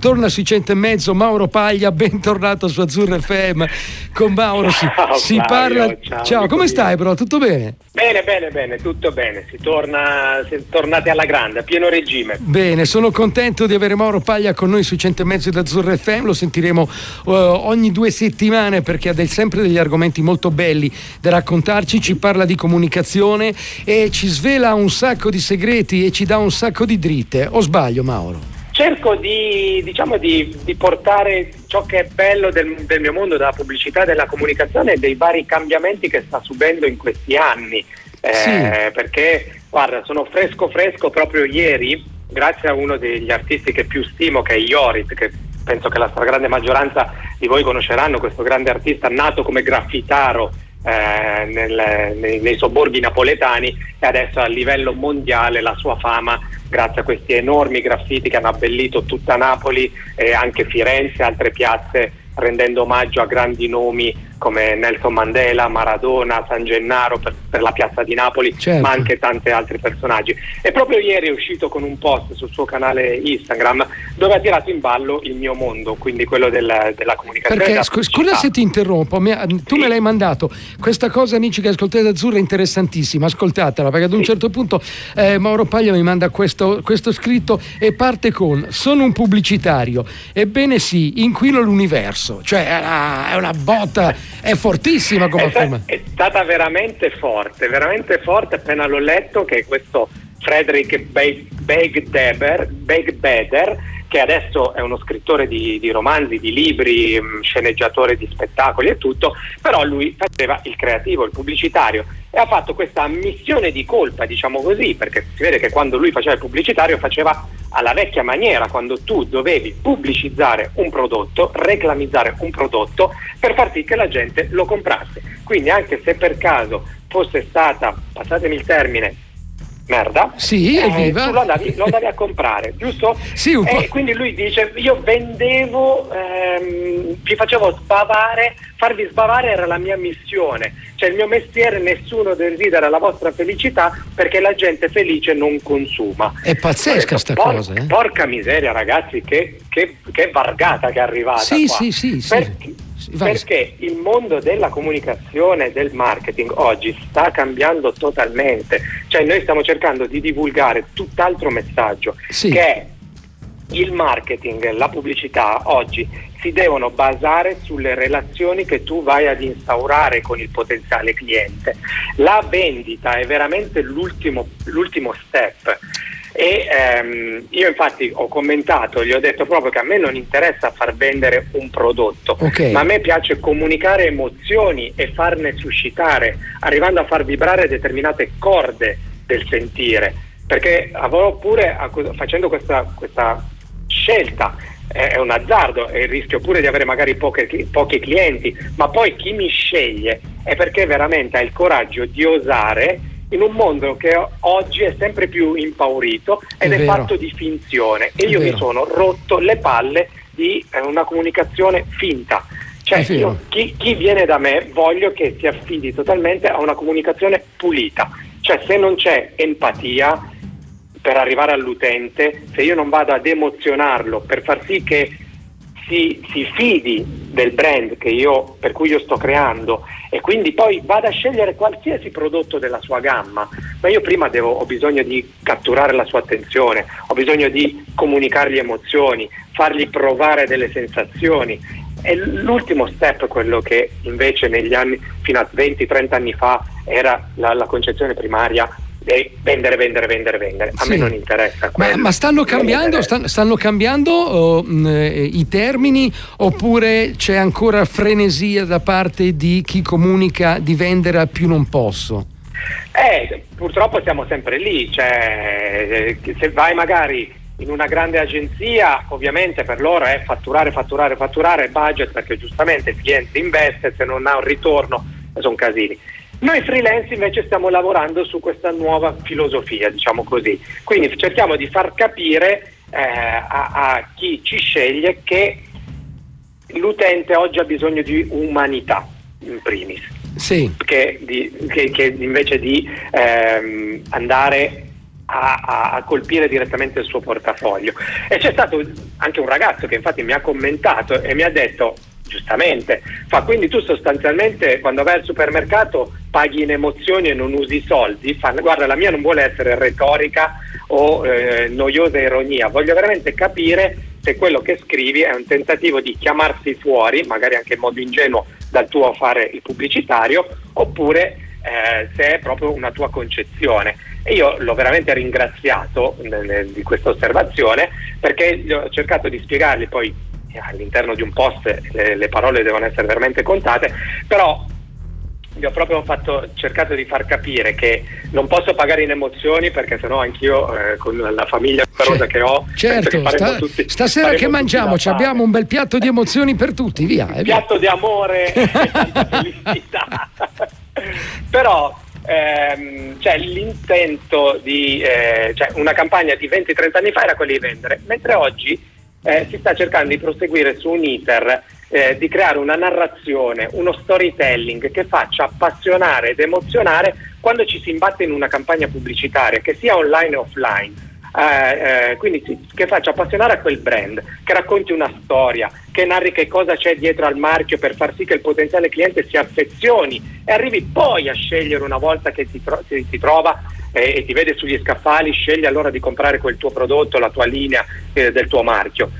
torna sui cento e mezzo Mauro Paglia, bentornato su Azzurra FM. Con Mauro si, Ciao, si Flavio, parla. ciao, Ciao, come stai, bro? Tutto bene? Bene, bene, bene, tutto bene. Si torna, si è tornati alla grande, a pieno regime. Bene, sono contento di avere Mauro Paglia con noi sui cento e mezzo di Azzurra FM. Lo sentiremo eh, ogni due settimane perché ha del- sempre degli argomenti molto belli da raccontarci. Ci parla di comunicazione e ci svela un sacco di segreti e ci dà un sacco di dritte. O sbaglio, Mauro? Cerco di, diciamo, di, di portare ciò che è bello del, del mio mondo, della pubblicità, della comunicazione e dei vari cambiamenti che sta subendo in questi anni. Eh, Sì. Perché, guarda, sono fresco fresco proprio ieri, grazie a uno degli artisti che più stimo, che è Iorit, che penso che la stragrande maggioranza di voi conosceranno, questo grande artista nato come graffitaro eh, nel- nei, nei sobborghi napoletani e adesso a livello mondiale la sua fama grazie a questi enormi graffiti che hanno abbellito tutta Napoli e anche Firenze e altre piazze rendendo omaggio a grandi nomi come Nelson Mandela, Maradona, San Gennaro per, per la piazza di Napoli, Certo. ma anche tanti altri personaggi. E proprio ieri è uscito con un post sul suo canale Instagram dove ha tirato in ballo il mio mondo, quindi quello del- della comunicazione. Perché scu- scusa se ti interrompo, mi ha- tu me l'hai mandato. Questa cosa, amici che ascoltate Azzurra, è interessantissima. Ascoltatela, perché ad un certo punto eh, Mauro Paglia mi manda questo, questo scritto e parte con: Sono un pubblicitario. Ebbene sì, inquino l'universo. Cioè, è una, è una botta, è fortissima come è, sta- è stata veramente forte, veramente forte. Appena l'ho letto, che questo Frederick Be- Begdeder, Begbeder, che adesso è uno scrittore di, di romanzi, di libri, mh, sceneggiatore di spettacoli e tutto, però lui faceva il creativo, il pubblicitario e ha fatto questa ammissione di colpa, diciamo così, perché si vede che quando lui faceva il pubblicitario faceva alla vecchia maniera, quando tu dovevi pubblicizzare un prodotto, reclamizzare un prodotto per far sì che la gente lo comprasse. Quindi anche se per caso fosse stata, passatemi il termine, merda, Sì, eh, tu lo andavi, lo andavi a comprare, giusto? Sì, un po'. E quindi lui dice, io vendevo, ehm, vi facevo sbavare, farvi sbavare era la mia missione, cioè il mio mestiere, nessuno desidera la vostra felicità perché la gente felice non consuma. È pazzesca sta Por- cosa, eh? Porca miseria ragazzi, che, che, che vargata che è arrivata Sì, qua. sì, sì, sì. Sì, vai. perché il mondo della comunicazione e del marketing oggi sta cambiando totalmente, cioè noi stiamo cercando di divulgare tutt'altro messaggio, Sì. che è il marketing, la pubblicità oggi si devono basare sulle relazioni che tu vai ad instaurare con il potenziale cliente. La vendita è veramente l'ultimo, l'ultimo step. E ehm, io infatti ho commentato, gli ho detto proprio che a me non interessa far vendere un prodotto, Ok. ma a me piace comunicare emozioni e farne suscitare, arrivando a far vibrare determinate corde del sentire. Perché avrò pure, facendo questa, questa scelta, è è un azzardo e rischio pure di avere magari poche- pochi clienti, ma poi chi mi sceglie è perché veramente ha il coraggio di osare in un mondo che oggi è sempre più impaurito ed È è, fatto di finzione e È io vero. mi sono rotto le palle di eh, una comunicazione finta. Cioè, io- chi, chi viene da me voglio che si affidi totalmente a una comunicazione pulita. Cioè, se non c'è empatia per arrivare all'utente, se io non vado ad emozionarlo per far sì che si, si fidi del brand io, per cui io sto creando e quindi poi vada a scegliere qualsiasi prodotto della sua gamma, ma io prima devo, ho bisogno di catturare la sua attenzione, ho bisogno di comunicargli emozioni, fargli provare delle sensazioni. E l'ultimo step, quello che invece negli anni, fino a 20-30 anni fa, era la, la concezione primaria è vendere, vendere, vendere, vendere. A Sì. me non interessa Ma, ma stanno cambiando, interessa. stan- stanno cambiando oh, mh, eh, i termini oppure c'è ancora frenesia da parte di chi comunica di vendere a più non posso? Eh, purtroppo siamo sempre lì, cioè, eh, se vai magari in una grande agenzia, ovviamente per loro è fatturare, fatturare, fatturare, budget, perché giustamente il cliente investe, se non ha un ritorno sono casini. Noi freelance invece stiamo lavorando su questa nuova filosofia, diciamo così. Quindi cerchiamo di far capire eh, a, a chi ci sceglie che l'utente oggi ha bisogno di umanità, in primis Sì, che, di- che- che invece di ehm, andare a, a, colpire direttamente il suo portafoglio. E c'è stato anche un ragazzo che infatti mi ha commentato e mi ha detto giustamente, fa quindi tu sostanzialmente quando vai al supermercato paghi in emozioni e non usi soldi, fa, guarda la mia non vuole essere retorica o eh, noiosa ironia, voglio veramente capire se quello che scrivi è un tentativo di chiamarsi fuori, magari anche in modo ingenuo dal tuo fare il pubblicitario, oppure eh, se è proprio una tua concezione. E io l'ho veramente ringraziato di questa osservazione perché ho cercato di spiegargli poi all'interno di un post le, le parole devono essere veramente contate, però vi ho proprio fatto, cercato di far capire che non posso pagare in emozioni perché sennò anch'io eh, con la famiglia numerosa che ho certo, sta, tutti, stasera che mangiamo abbiamo un bel piatto di emozioni per tutti via un piatto di amore e tanta felicità. Però ehm, cioè, l'intento di eh, cioè, una campagna di 20-30 anni fa era quello di vendere mentre oggi eh, si sta cercando di proseguire su un iter eh, di creare una narrazione, uno storytelling che faccia appassionare ed emozionare quando ci si imbatte in una campagna pubblicitaria, che sia online o offline. Eh, eh, quindi sì, che faccia appassionare a quel brand, che racconti una storia, che narri che cosa c'è dietro al marchio per far sì che il potenziale cliente si affezioni e arrivi poi a scegliere una volta che si, tro- si trova eh, e ti vede sugli scaffali, scegli allora di comprare quel tuo prodotto, la tua linea eh, del tuo marchio.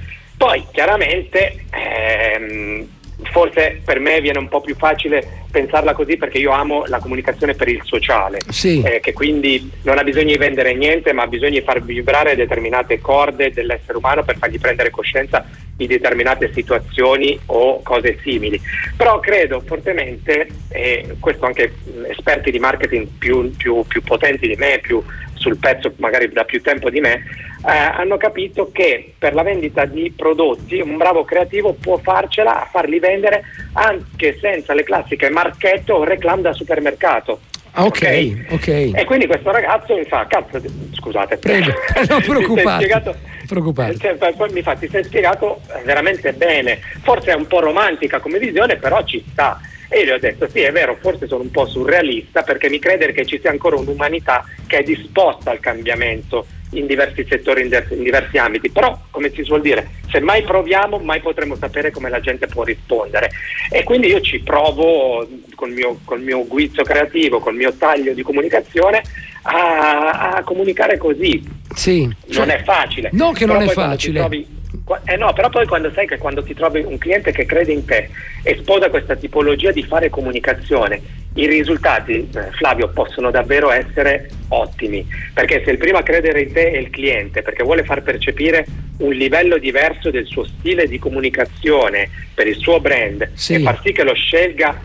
Poi chiaramente ehm, forse per me viene un po' più facile pensarla così perché io amo la comunicazione per il sociale, sì. eh, che quindi non ha bisogno di vendere niente, ma ha bisogno di far vibrare determinate corde dell'essere umano per fargli prendere coscienza di determinate situazioni o cose simili. Però credo fortemente, e questo anche esperti di marketing più, più, più potenti di me, più sul pezzo magari da più tempo di me, eh, hanno capito che per la vendita di prodotti un bravo creativo può farcela a farli vendere anche senza le classiche marchette o reclam da supermercato. Ah, ok, ok. E quindi questo ragazzo mi fa, cazzo, scusate, prego, non preoccupate. preoccupate. Cioè, poi mi fa, ti sei spiegato veramente bene. Forse è un po' romantica come visione, però ci sta. E gli ho detto sì è vero, forse sono un po' surrealista perché mi crede che ci sia ancora un'umanità che è disposta al cambiamento in diversi settori, in, diversi ambiti, però come si suol dire, se mai proviamo mai potremo sapere come la gente può rispondere e quindi io ci provo col mio, col mio guizzo creativo, col mio taglio di comunicazione a, a comunicare così. Sì, non cioè, è facile. No che non è facile. Eh no, però poi quando sai che quando ti trovi un cliente che crede in te e sposa questa tipologia di fare comunicazione, i risultati, eh, Flavio, possono davvero essere ottimi. Perché se il primo a credere in te è il cliente, perché vuole far percepire un livello diverso del suo stile di comunicazione per il suo brand sì. e far sì che lo scelga,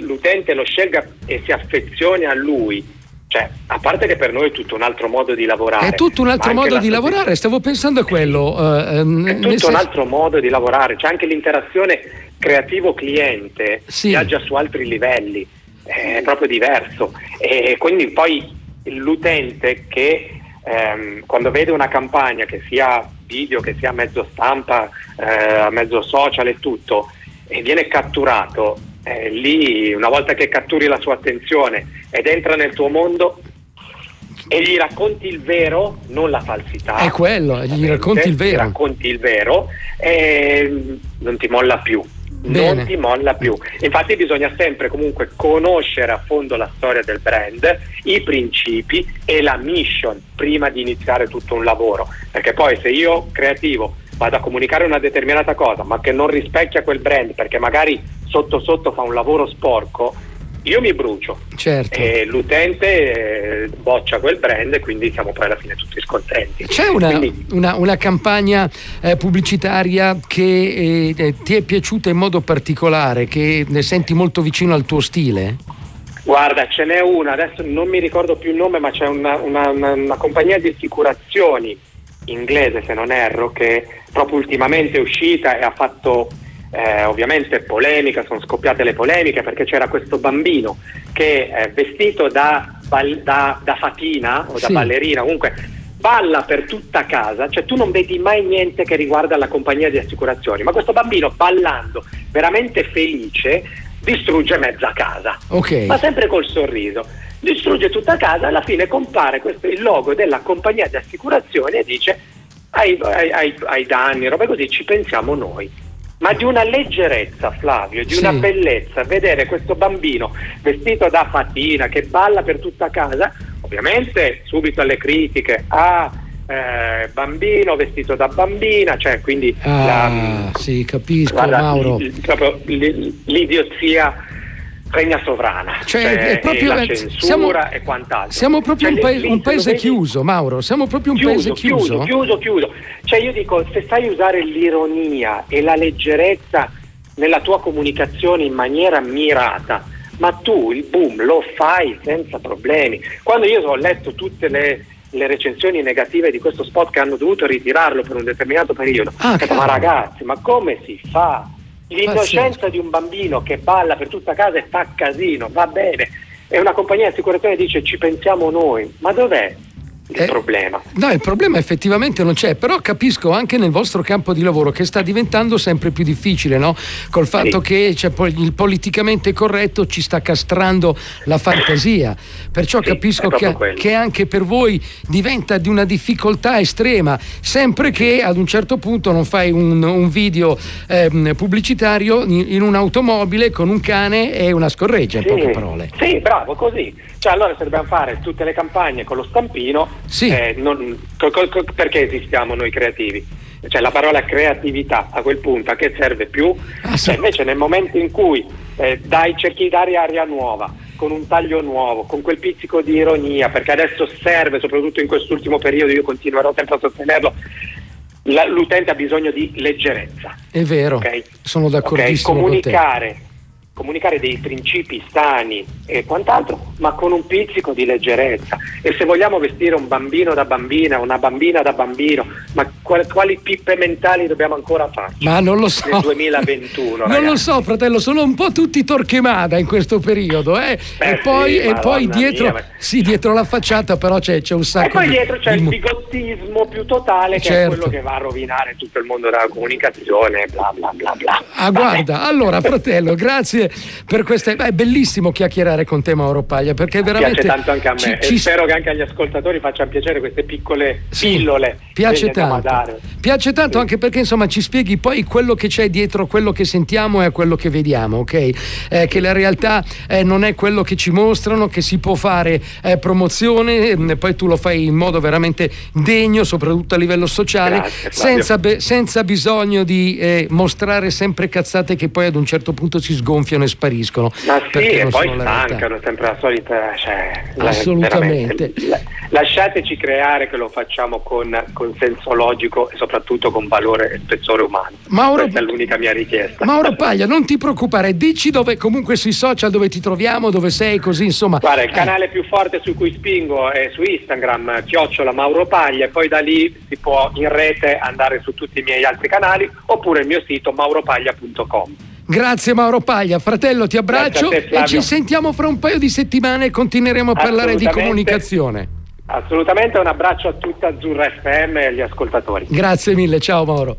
l'utente lo scelga e si affezioni a lui cioè, a parte che per noi è tutto un altro modo di lavorare. È tutto un altro modo di lavorare, stavo pensando a quello. Uh, è tutto senso... un altro modo di lavorare, c'è anche l'interazione creativo-cliente, sì. viaggia su altri livelli, è proprio diverso. E quindi poi l'utente che ehm, quando vede una campagna, che sia video, che sia mezzo stampa, eh, mezzo social e tutto, e viene catturato, eh, lì una volta che catturi la sua attenzione ed entra nel tuo mondo e gli racconti il vero, non la falsità. È quello, gli racconti il vero. Gli racconti il vero e non ti molla più. Bene. Non ti molla più. Infatti bisogna sempre comunque conoscere a fondo la storia del brand, i principi e la mission prima di iniziare tutto un lavoro. Perché poi se io creativo vado a comunicare una determinata cosa, ma che non rispecchia quel brand, perché magari sotto sotto fa un lavoro sporco, io mi brucio certo. e l'utente eh, boccia quel brand e quindi siamo poi alla fine tutti scontenti. C'è una, quindi, una, una campagna eh, pubblicitaria che eh, ti è piaciuta in modo particolare, che ne senti molto vicino al tuo stile? Guarda, ce n'è una, adesso non mi ricordo più il nome, ma c'è una, una compagnia di assicurazioni inglese, se non erro, che proprio ultimamente è uscita e ha fatto eh, ovviamente polemica, sono scoppiate le polemiche perché c'era questo bambino che è vestito da, da, da fatina o da sì. ballerina, comunque balla per tutta casa, cioè tu non vedi mai niente che riguarda la compagnia di assicurazioni, ma questo bambino ballando veramente felice distrugge mezza casa, okay. ma sempre col sorriso. distrugge tutta casa, alla fine compare questo, il logo della compagnia di assicurazione e dice ai, ai, ai, ai danni, roba così, ci pensiamo noi ma di una leggerezza, Flavio, di una bellezza, vedere questo bambino vestito da fatina che balla per tutta casa, ovviamente subito alle critiche, ah, eh, bambino vestito da bambina, cioè quindi ah, la, sì, capisco, guarda, Mauro. L, proprio l'idiozia regna sovrana, cioè, cioè è proprio, la censura siamo, e quant'altro. Siamo proprio cioè, un, paese, un paese chiuso, Mauro, siamo proprio un chiuso, paese chiuso. Chiuso, chiuso, chiuso. Cioè io dico, se sai usare l'ironia e la leggerezza nella tua comunicazione in maniera mirata, ma tu il boom lo fai senza problemi. Quando io ho letto tutte le, le recensioni negative di questo spot che hanno dovuto ritirarlo per un determinato periodo, ah, ma ragazzi, ma come si fa? L'innocenza di un bambino che balla per tutta casa e fa casino, va bene. E una compagnia di assicurazione dice ci pensiamo noi, ma dov'è? Il eh, problema. No, il problema effettivamente non c'è, però capisco anche nel vostro campo di lavoro che sta diventando sempre più difficile, no? Col fatto sì. che cioè, il politicamente corretto ci sta castrando la fantasia. Perciò sì, capisco che, che, anche per voi diventa di una difficoltà estrema, sempre che ad un certo punto non fai un, un video eh, pubblicitario in, in, un'automobile con un cane e una scorreggia, in poche parole. Sì, bravo, così. Cioè, allora se dobbiamo fare tutte le campagne con lo stampino, sì. eh, non, co, co, perché esistiamo noi creativi? Cioè la parola creatività a quel punto a che serve più? Ah, sì. cioè, invece nel momento in cui eh, dai, cerchi di dare aria nuova, con un taglio nuovo, con quel pizzico di ironia, perché adesso serve, soprattutto in quest'ultimo periodo, io continuerò sempre a sostenerlo, l'utente ha bisogno di leggerezza. È vero, okay? sono d'accordissimo okay? Comunicare comunicare dei principi sani e quant'altro, ma con un pizzico di leggerezza. E se vogliamo vestire un bambino da bambina, una bambina da bambino, ma quali, quali pippe mentali dobbiamo ancora fare? Ma non lo so. Nel 2021. non lo so, fratello, sono un po' tutti torquemada in questo periodo. Eh? Beh, e poi, sì, e poi dietro, mia, sì, dietro la facciata, però c'è, c'è un sacco. E poi dietro c'è di... il bigottismo più totale, che certo. è quello che va a rovinare tutto il mondo della comunicazione, bla bla bla bla. Ah, guarda, allora, fratello, grazie per queste. Beh, è bellissimo chiacchierare con te, Mauro Paglia, perché veramente. Piace tanto anche a me. Ci, ci... spero che anche agli ascoltatori facciano piacere queste piccole sì, pillole. Piace tanto. Piace tanto sì. anche perché insomma ci spieghi poi quello che c'è dietro quello che sentiamo e a quello che vediamo, ok? Eh, che la realtà eh, non è quello che ci mostrano, che si può fare eh, promozione, e mm, poi tu lo fai in modo veramente degno, soprattutto a livello sociale, Grazie, senza, be- senza, bisogno di eh, mostrare sempre cazzate che poi ad un certo punto si sgonfiano sgonfiano e spariscono. Ma sì, e poi stancano, sempre la solita. Cioè, Assolutamente. La, lasciateci creare che lo facciamo con, con, senso logico e soprattutto con valore e spessore umano. Mauro, Questa è l'unica mia richiesta. Mauro Paglia, non ti preoccupare, dici dove comunque sui social dove ti troviamo, dove sei, così insomma. Guarda, il eh. canale più forte su cui spingo è su Instagram, chiocciola Mauro Paglia, e poi da lì si può in rete andare su tutti i miei altri canali oppure il mio sito mauropaglia.com. Grazie Mauro Paglia, fratello ti abbraccio te, e ci sentiamo fra un paio di settimane e continueremo a parlare di comunicazione. Assolutamente, un abbraccio a tutta Azzurra FM e agli ascoltatori. Grazie mille, ciao Mauro.